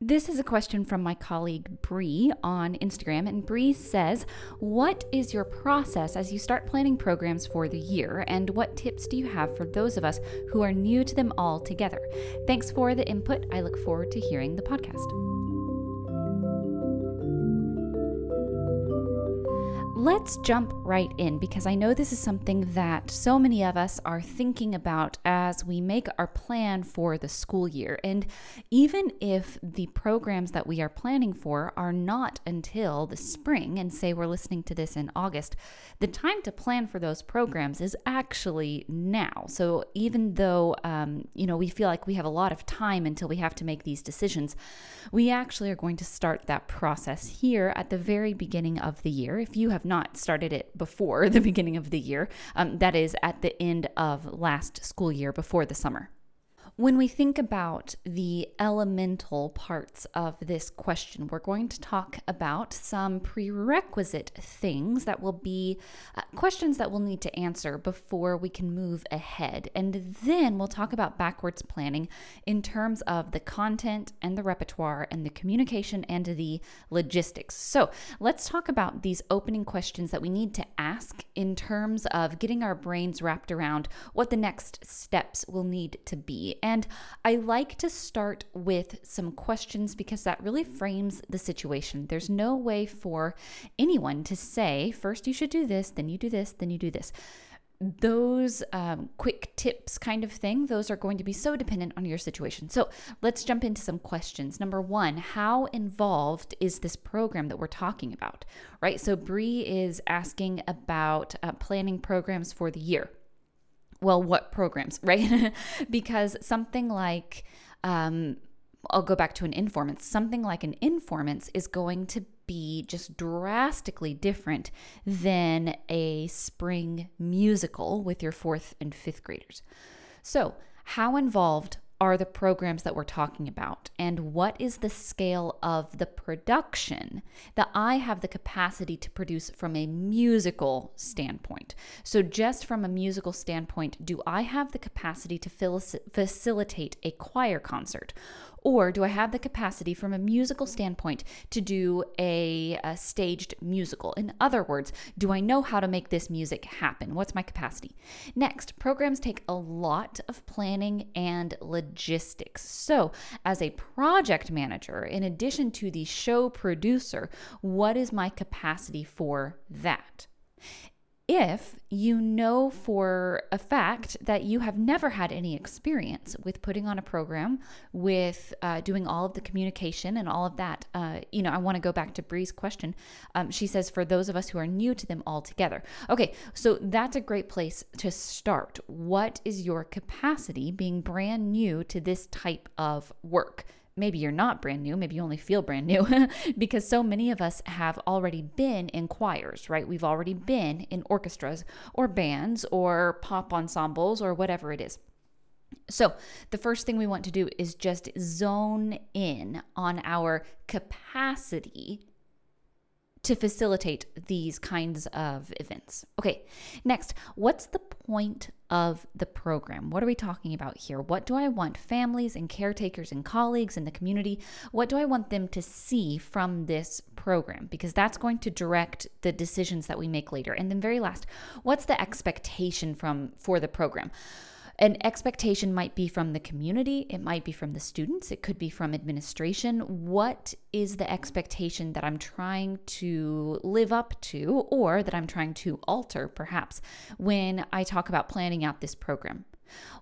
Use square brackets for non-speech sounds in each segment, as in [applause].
This is a question from my colleague Bree on Instagram, and Bree says, "What is your process as you start planning programs for the year, and what tips do you have for those of us who are new to them all together?" Thanks for the input. I look forward to hearing the podcast. Let's jump right in because I know this is something that so many of us are thinking about as we make our plan for the school year. And even if the programs that we are planning for are not until the spring, and say we're listening to this in August, the time to plan for those programs is actually now. So even though, um, you know, we feel like we have a lot of time until we have to make these decisions, we actually are going to start that process here at the very beginning of the year. If you have not started it before [laughs] the beginning of the year, um, that is at the end of last school year before the summer. When we think about the elemental parts of this question, we're going to talk about some prerequisite things that will be uh, questions that we'll need to answer before we can move ahead. And then we'll talk about backwards planning in terms of the content and the repertoire and the communication and the logistics. So let's talk about these opening questions that we need to ask in terms of getting our brains wrapped around what the next steps will need to be. And I like to start with some questions because that really frames the situation. There's no way for anyone to say, first you should do this, then you do this, then you do this. Those um, quick tips kind of thing those are going to be so dependent on your situation. So let's jump into some questions. Number one how involved is this program that we're talking about right? So Bree is asking about uh, planning programs for the year well, what programs, [laughs] right? because something like, um, I'll go back to an informance. Something like an informance is going to be just drastically different than a spring musical with your fourth and fifth graders. So, how involved are the programs that we're talking about and what is the scale of the production that I have the capacity to produce from a musical standpoint. So, just from a musical standpoint, do I have the capacity to facilitate a choir concert? Or do I have the capacity from a musical standpoint to do a, a, staged musical? In other words, do I know how to make this music happen? What's my capacity? Next, programs take a lot of planning and logistics. So, as a project manager, in addition to the show producer, what is my capacity for that? If you know for a fact that you have never had any experience with putting on a program, with uh, doing all of the communication and all of that. Uh, you know, I want to go back to Bree's question. Um, she says, for those of us who are new to them altogether. Okay, so that's a great place to start. What is your capacity being brand new to this type of work? Maybe you're not brand new, maybe you only feel brand new [laughs] because so many of us have already been in choirs, right? We've already been in orchestras or bands or pop ensembles or whatever it is. So, the first thing we want to do is just zone in on our capacity to facilitate these kinds of events. Okay, next, what's the point of the program? What are we talking about here? What do I want families and caretakers and colleagues in the community? What do I want them to see from this program? Because that's going to direct the decisions that we make later. And then very last, what's the expectation from for the program? An expectation might be from the community, it might be from the students, it could be from administration. What is the expectation that I'm trying to live up to or that I'm trying to alter, perhaps, when I talk about planning out this program?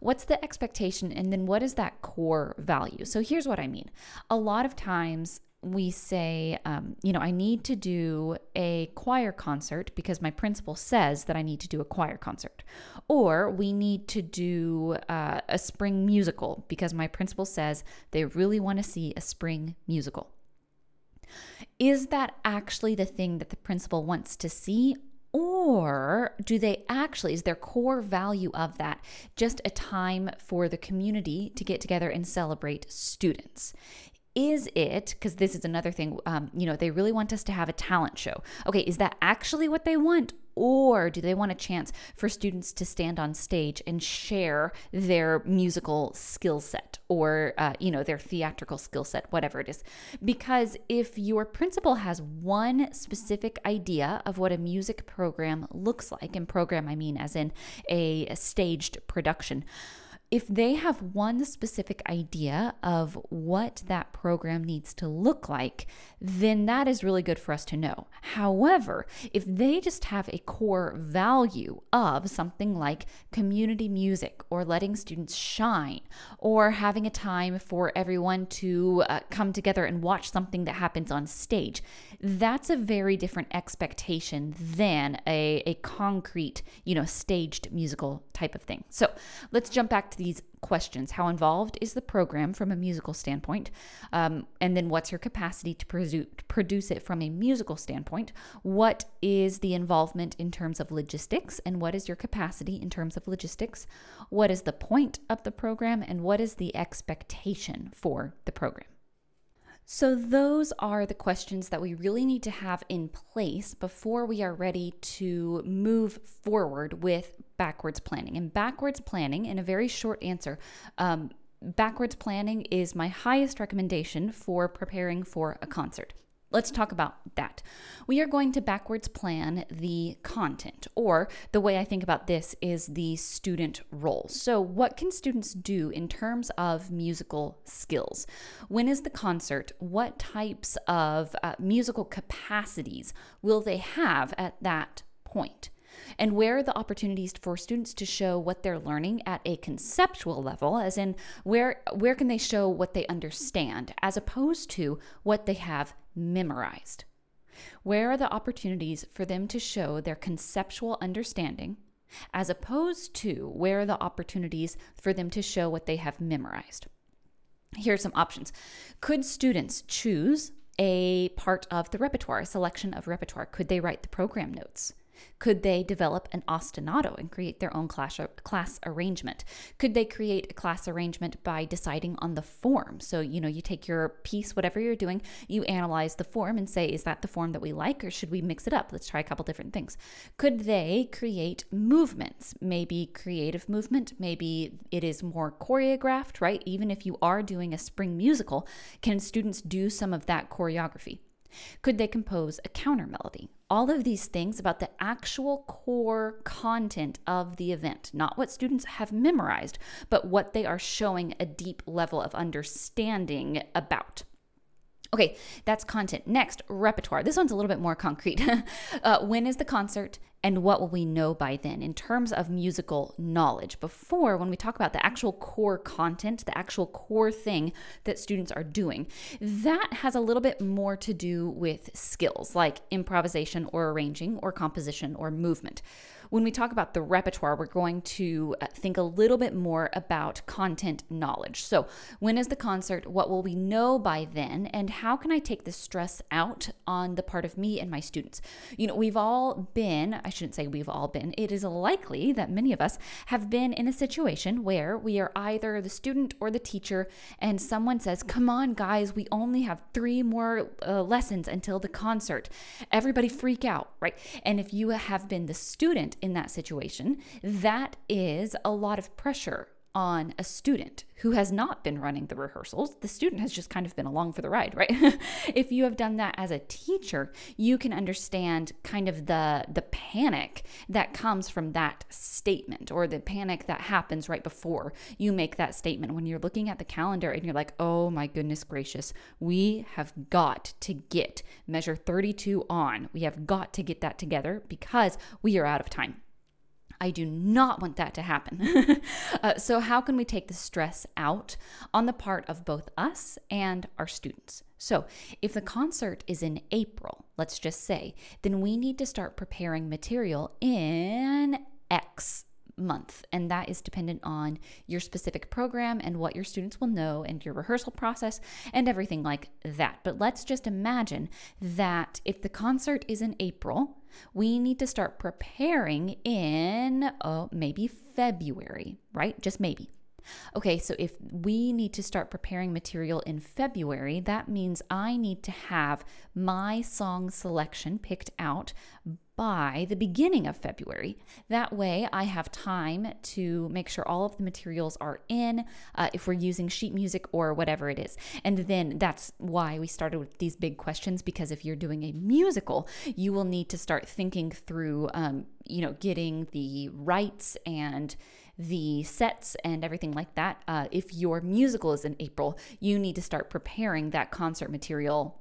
What's the expectation? And then what is that core value? So here's what I mean. A lot of times, we say, um, you know, I need to do a choir concert because my principal says that I need to do a choir concert. Or we need to do uh, a spring musical because my principal says they really want to see a spring musical. Is that actually the thing that the principal wants to see? Or do they actually, is their core value of that just a time for the community to get together and celebrate students? Is it, because this is another thing, um, you know, they really want us to have a talent show. Okay, is that actually what they want? Or do they want a chance for students to stand on stage and share their musical skill set or, uh, you know, their theatrical skill set, whatever it is? Because if your principal has one specific idea of what a music program looks like, and program I mean as in a, a staged production, if they have one specific idea of what that program needs to look like, then that is really good for us to know. However, if they just have a core value of something like community music or letting students shine or having a time for everyone to uh, come together and watch something that happens on stage, that's a very different expectation than a, a concrete, you know, staged musical type of thing. So let's jump back to these questions. How involved is the program from a musical standpoint? Um, and then what's your capacity to produce, produce it from a musical standpoint? What is the involvement in terms of logistics? And what is your capacity in terms of logistics? What is the point of the program? And what is the expectation for the program? So, those are the questions that we really need to have in place before we are ready to move forward with backwards planning. And backwards planning, in a very short answer, um, backwards planning is my highest recommendation for preparing for a concert. Let's talk about that. We are going to backwards plan the content, or the way I think about this is the student role. So, what can students do in terms of musical skills? When is the concert? What types of uh, musical capacities will they have at that point? and where are the opportunities for students to show what they're learning at a conceptual level as in where where can they show what they understand as opposed to what they have memorized where are the opportunities for them to show their conceptual understanding as opposed to where are the opportunities for them to show what they have memorized here are some options could students choose a part of the repertoire, a selection of repertoire? Could they write the program notes? Could they develop an ostinato and create their own class, class arrangement? Could they create a class arrangement by deciding on the form? So, you know, you take your piece, whatever you're doing, you analyze the form and say, is that the form that we like or should we mix it up? Let's try a couple different things. Could they create movements? Maybe creative movement, maybe it is more choreographed, right? Even if you are doing a spring musical, can students do some of that choreography? Could they compose a counter melody? All of these things about the actual core content of the event, not what students have memorized, but what they are showing a deep level of understanding about. Okay, that's content. Next, repertoire. This one's a little bit more concrete. [laughs] uh, when is the concert? And what will we know by then in terms of musical knowledge? Before, when we talk about the actual core content, the actual core thing that students are doing, that has a little bit more to do with skills like improvisation or arranging or composition or movement. When we talk about the repertoire, we're going to uh, think a little bit more about content knowledge. So, when is the concert? What will we know by then? And how can I take the stress out on the part of me and my students? You know, we've all been, I shouldn't say we've all been, it is likely that many of us have been in a situation where we are either the student or the teacher, and someone says, Come on, guys, we only have three more uh, lessons until the concert. Everybody freak out, right? And if you have been the student, in that situation, that is a lot of pressure on a student who has not been running the rehearsals. The student has just kind of been along for the ride, [laughs] right? if you have done that as a teacher, you can understand kind of the the panic that comes from that statement or the panic that happens right before you make that statement when you're looking at the calendar and you're like, "Oh my goodness gracious, we have got to get measure 32 on. We have got to get that together because we are out of time." I do not want that to happen. [laughs] uh, so, how can we take the stress out on the part of both us and our students? So, if the concert is in April, let's just say, then we need to start preparing material in X month. And that is dependent on your specific program and what your students will know and your rehearsal process and everything like that. But let's just imagine that if the concert is in April, we need to start preparing in oh, maybe February, right? Just maybe. Okay, so if we need to start preparing material in February, that means I need to have my song selection picked out by the beginning of February. That way, I have time to make sure all of the materials are in uh, if we're using sheet music or whatever it is. And then that's why we started with these big questions because if you're doing a musical, you will need to start thinking through, um, you know, getting the rights and the sets and everything like that. Uh, if your musical is in April, you need to start preparing that concert material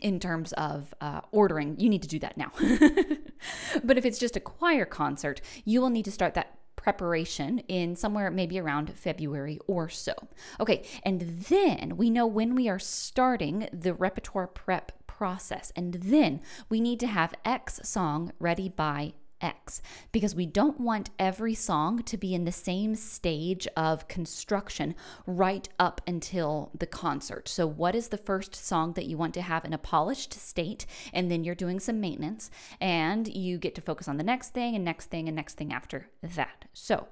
in terms of uh, ordering, you need to do that now. [laughs] but if it's just a choir concert, you will need to start that preparation in somewhere maybe around February or so. Okay, and then we know when we are starting the repertoire prep process, and then we need to have X song ready by X because we don't want every song to be in the same stage of construction right up until the concert. So, what is the first song that you want to have in a polished state? And then you're doing some maintenance and you get to focus on the next thing and next thing and next thing after that. So,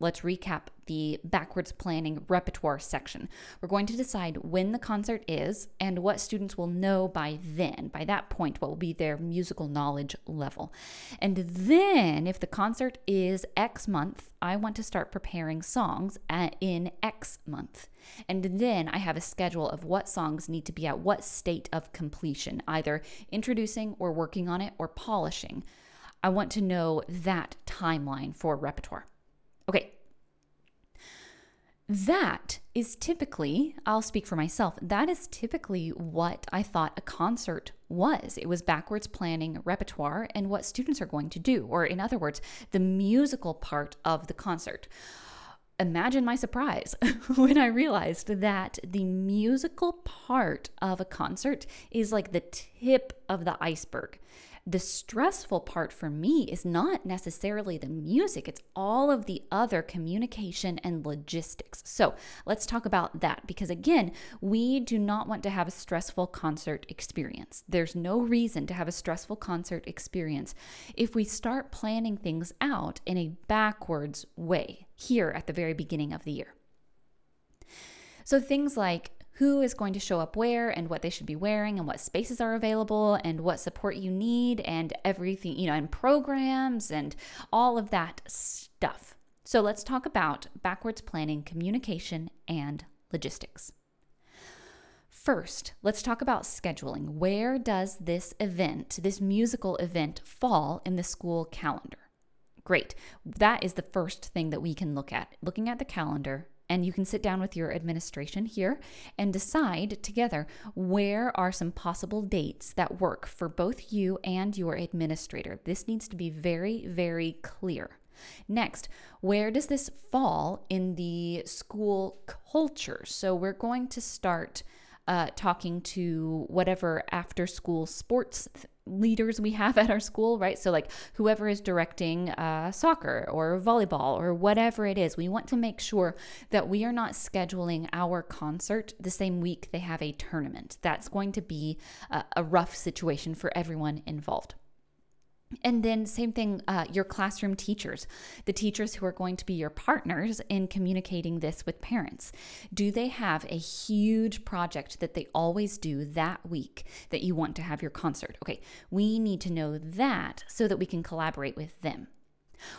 let's recap the backwards planning repertoire section. We're going to decide when the concert is and what students will know by then. By that point, what will be their musical knowledge level. And then, if the concert is X month, I want to start preparing songs uh, in X month. And then I have a schedule of what songs need to be at what state of completion, either introducing or working on it or polishing. I want to know that timeline for repertoire. That is typically, I'll speak for myself, that is typically what I thought a concert was. It was backwards planning repertoire and what students are going to do, or in other words, the musical part of the concert. Imagine my surprise [laughs] when I realized that the musical part of a concert is like the tip of the iceberg the stressful part for me is not necessarily the music, it's all of the other communication and logistics. So let's talk about that because, again, we do not want to have a stressful concert experience. There's no reason to have a stressful concert experience if we start planning things out in a backwards way here at the very beginning of the year. So, things like who is going to show up where and what they should be wearing and what spaces are available and what support you need and everything, you know, and programs and all of that stuff. So let's talk about backwards planning, communication, and logistics. First, let's talk about scheduling. Where does this event, this musical event, fall in the school calendar? Great. That is the first thing that we can look at. Looking at the calendar, and you can sit down with your administration here and decide together where are some possible dates that work for both you and your administrator. This needs to be very, very clear. Next, where does this fall in the school culture? So we're going to start uh, talking to whatever after school sports leaders we have [laughs] at our school, right? So, like whoever is directing uh, soccer or volleyball or whatever it is, we want to make sure that we are not scheduling our concert the same week they have a tournament. That's going to be a, a rough situation for everyone involved. And then, same thing, uh, your classroom teachers, the teachers who are going to be your partners in communicating this with parents. Do they have a huge project that they always do that week that you want to have your concert? Okay, we need to know that so that we can collaborate with them.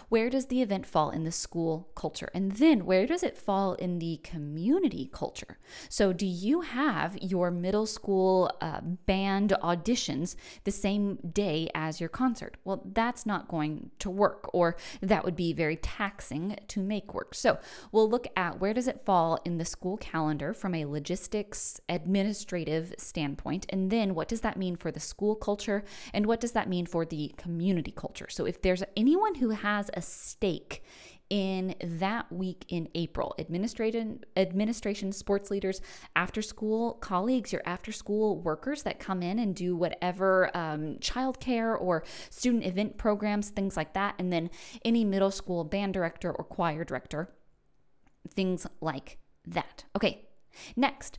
Where does the event fall in the school culture? And then where does it fall in the community culture? So, do you have your middle school uh, band auditions the same day as your concert? Well, that's not going to work, or that would be very taxing to make work. So, we'll look at where does it fall in the school calendar from a logistics administrative standpoint, and then what does that mean for the school culture, and what does that mean for the community culture? So, if there's anyone who has has a stake in that week in April. Administration, administration, sports leaders, after school colleagues, your after school workers that come in and do whatever um, childcare or student event programs, things like that. And then any middle school band director or choir director, things like that. Okay, next.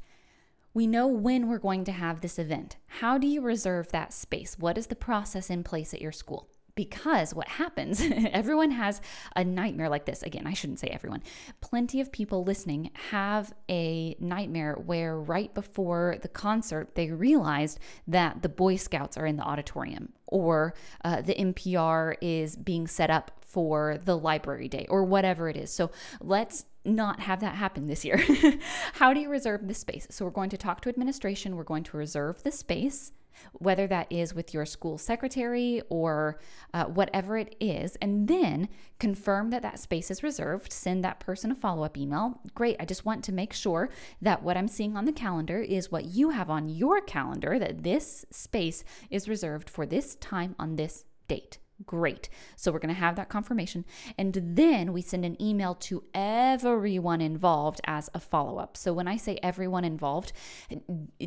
We know when we're going to have this event. How do you reserve that space? What is the process in place at your school? Because what happens, [laughs] everyone has a nightmare like this. Again, I shouldn't say everyone. Plenty of people listening have a nightmare where right before the concert, they realized that the Boy Scouts are in the auditorium or uh, the MPR is being set up for the library day or whatever it is. So let's not have that happen this year. [laughs] How do you reserve the space? So we're going to talk to administration, we're going to reserve the space whether that is with your school secretary or uh, whatever it is, and then confirm that that space is reserved. Send that person a follow up email. Great, I just want to make sure that what I'm seeing on the calendar is what you have on your calendar, that this space is reserved for this time on this date. Great. So we're going to have that confirmation. And then we send an email to everyone involved as a follow up. So when I say everyone involved,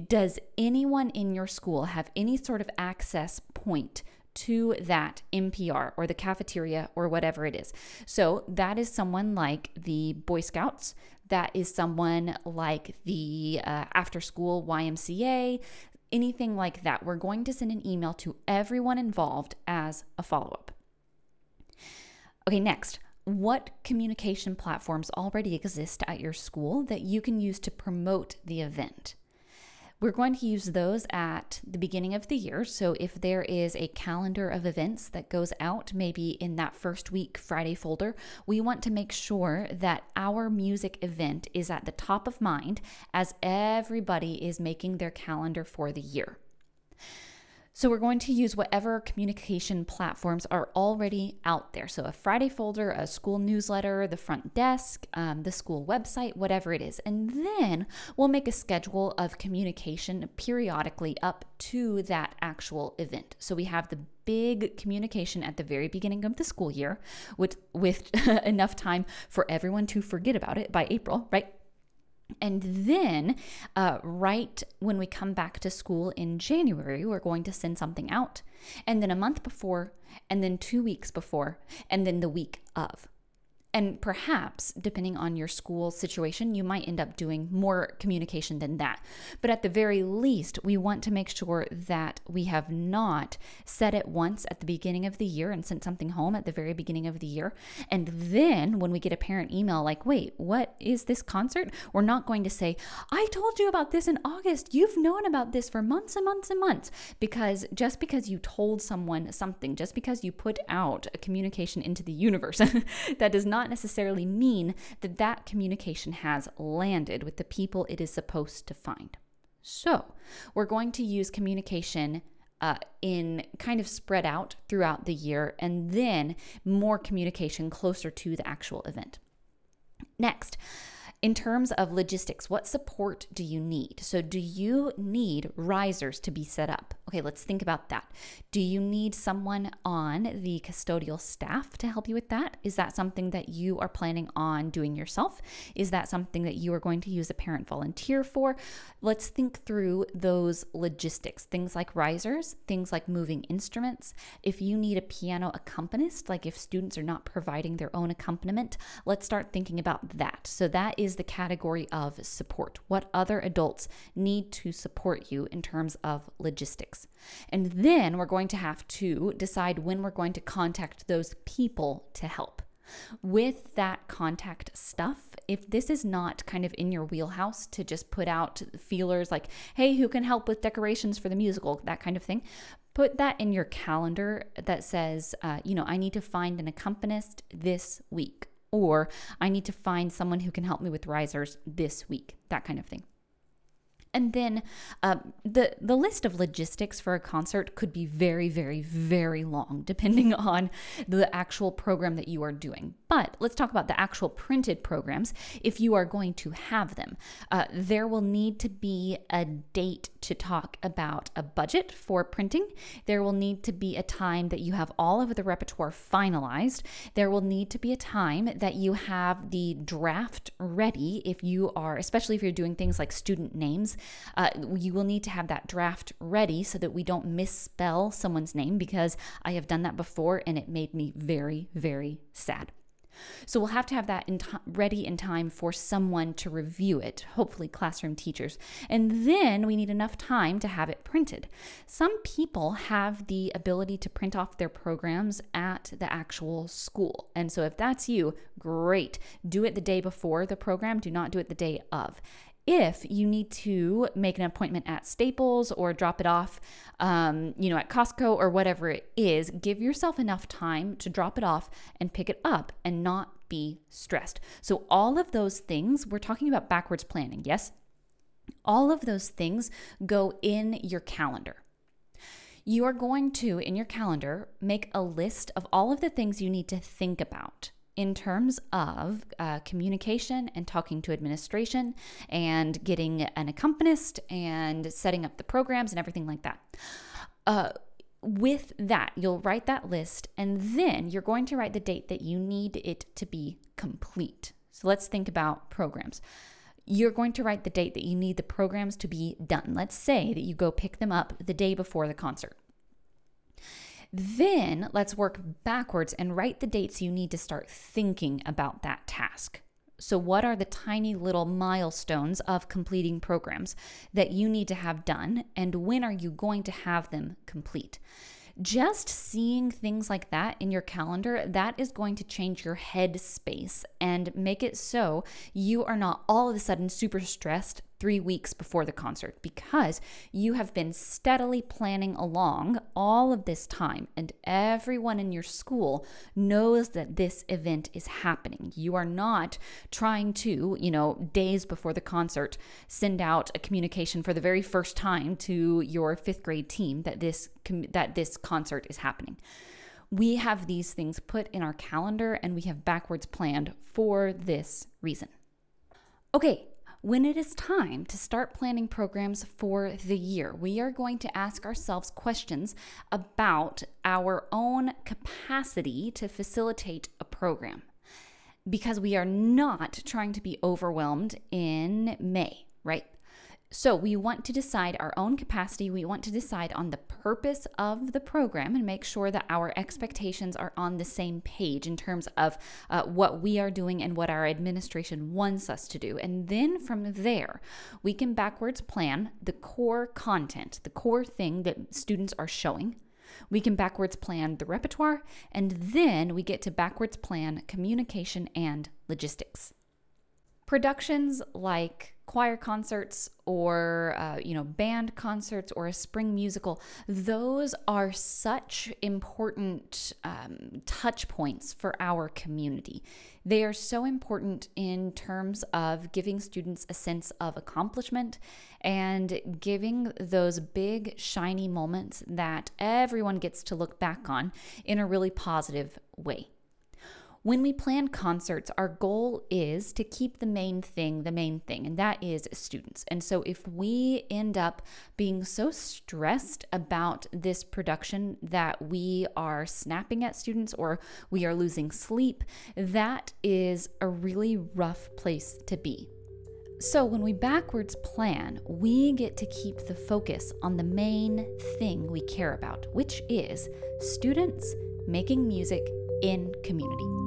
does anyone in your school have any sort of access point? to that MPR or the cafeteria or whatever it is. So that is someone like the Boy Scouts. That is someone like the uh, after school YMCA anything like that, we're going to send an email to everyone involved as a follow up. Okay, next, what communication platforms already exist at your school that you can use to promote the event? We're going to use those at the beginning of the year. So if there is a calendar of events that goes out, maybe in that first week Friday folder, we want to make sure that our music event is at the top of mind as everybody is making their calendar for the year. So we're going to use whatever communication platforms are already out there. So a Friday folder, a school newsletter, the front desk, um, the school website, whatever it is. And then we'll make a schedule of communication periodically up to that actual event. So we have the big communication at the very beginning of the school year with with [laughs] enough time for everyone to forget about it by April, right? And then, uh, right when we come back to school in January, we're going to send something out. And then a month before, and then two weeks before, and then the week of. And perhaps, depending on your school situation, you might end up doing more communication than that. But at the very least, we want to make sure that we have not said it once at the beginning of the year and sent something home at the very beginning of the year. And then when we get a parent email like, wait, what is this concert? We're not going to say, I told you about this in August. You've known about this for months and months and months. Because just because you told someone something, just because you put out a communication into the universe, [laughs] that does not not necessarily mean that that communication has landed with the people it is supposed to find. So, we're going to use communication uh, in kind of spread out throughout the year and then more communication closer to the actual event. Next, in terms of logistics, what support do you need? So, do you need risers to be set up? Okay, let's think about that. Do you need someone on the custodial staff to help you with that? Is that something that you are planning on doing yourself? Is that something that you are going to use a parent volunteer for? Let's think through those logistics, things like risers, things like moving instruments. If you need a piano accompanist, like if students are not providing their own accompaniment, let's start thinking about that. So, that is the category of support. What other adults need to support you in terms of logistics? And then we're going to have to decide when we're going to contact those people to help. With that contact stuff, if this is not kind of in your wheelhouse to just put out feelers like, hey, who can help with decorations for the musical, that kind of thing, put that in your calendar that says, uh, you know, I need to find an accompanist this week or I need to find someone who can help me with risers this week, that kind of thing. And then uh, the the list of logistics for a concert could be very, very, very long, depending [laughs] on the actual program that you are doing. But let's talk about the actual printed programs. If you are going to have them, uh, there will need to be a date to talk about a budget for printing. There will need to be a time that you have all of the repertoire finalized. There will need to be a time that you have the draft ready if you are, especially if you're doing things like student names. Uh, you will need to have that draft ready so that we don't misspell someone's name because I have done that before and it made me very, very sad. So we'll have to have that in t- ready in time for someone to review it, hopefully classroom teachers. And then we need enough time to have it printed. Some people have the ability to print off their programs at the actual school. And so if that's you, great. Do it the day before the program, do not do it the day of if you need to make an appointment at Staples or drop it off, um, you know, at Costco or whatever it is, give yourself enough time to drop it off and pick it up and not be stressed. So, all of those things, we're talking about backwards planning, yes? All of those things go in your calendar. You are going to, in your calendar, make a list of all of the things you need to think about in terms of uh, communication and talking to administration and getting an accompanist and setting up the programs and everything like that. Uh, with that, you'll write that list and then you're going to write the date that you need it to be complete. So let's think about programs. You're going to write the date that you need the programs to be done. Let's say that you go pick them up the day before the concert. Then let's work backwards and write the dates you need to start thinking about that task. So, what are the tiny little milestones of completing programs that you need to have done, and when are you going to have them complete? just seeing things like that in your calendar, that is going to change your head space and make it so you are not all of a sudden super stressed three weeks before the concert because you have been steadily planning along all of this time, and everyone in your school knows that this event is happening. You are not trying to, you know, days before the concert, send out a communication for the very first time to your fifth grade team that this that this concert is happening we have these things put in our calendar and we have backwards planned for this reason. Okay, when it is time to start planning programs for the year, we are going to ask ourselves questions about our own capacity to facilitate a program because we are not trying to be overwhelmed in May, right? So, we want to decide our own capacity. We want to decide on the purpose of the program and make sure that our expectations are on the same page in terms of uh, what we are doing and what our administration wants us to do. And then from there, we can backwards plan the core content, the core thing that students are showing. We can backwards plan the repertoire, and then we get to backwards plan communication and logistics. Productions like choir concerts or uh, you know band concerts or a spring musical those are such important um, touch points for our community. They are so important in terms of giving students a sense of accomplishment and giving those big shiny moments that everyone gets to look back on in a really positive way when we plan concerts, our goal is to keep the main thing the main thing, and that is students. And so if we end up being so stressed about this production that we are snapping at students or we are losing sleep, that is a really rough place to be. So, when we backwards plan, we get to keep the focus on the main thing we care about, which is students making music in community.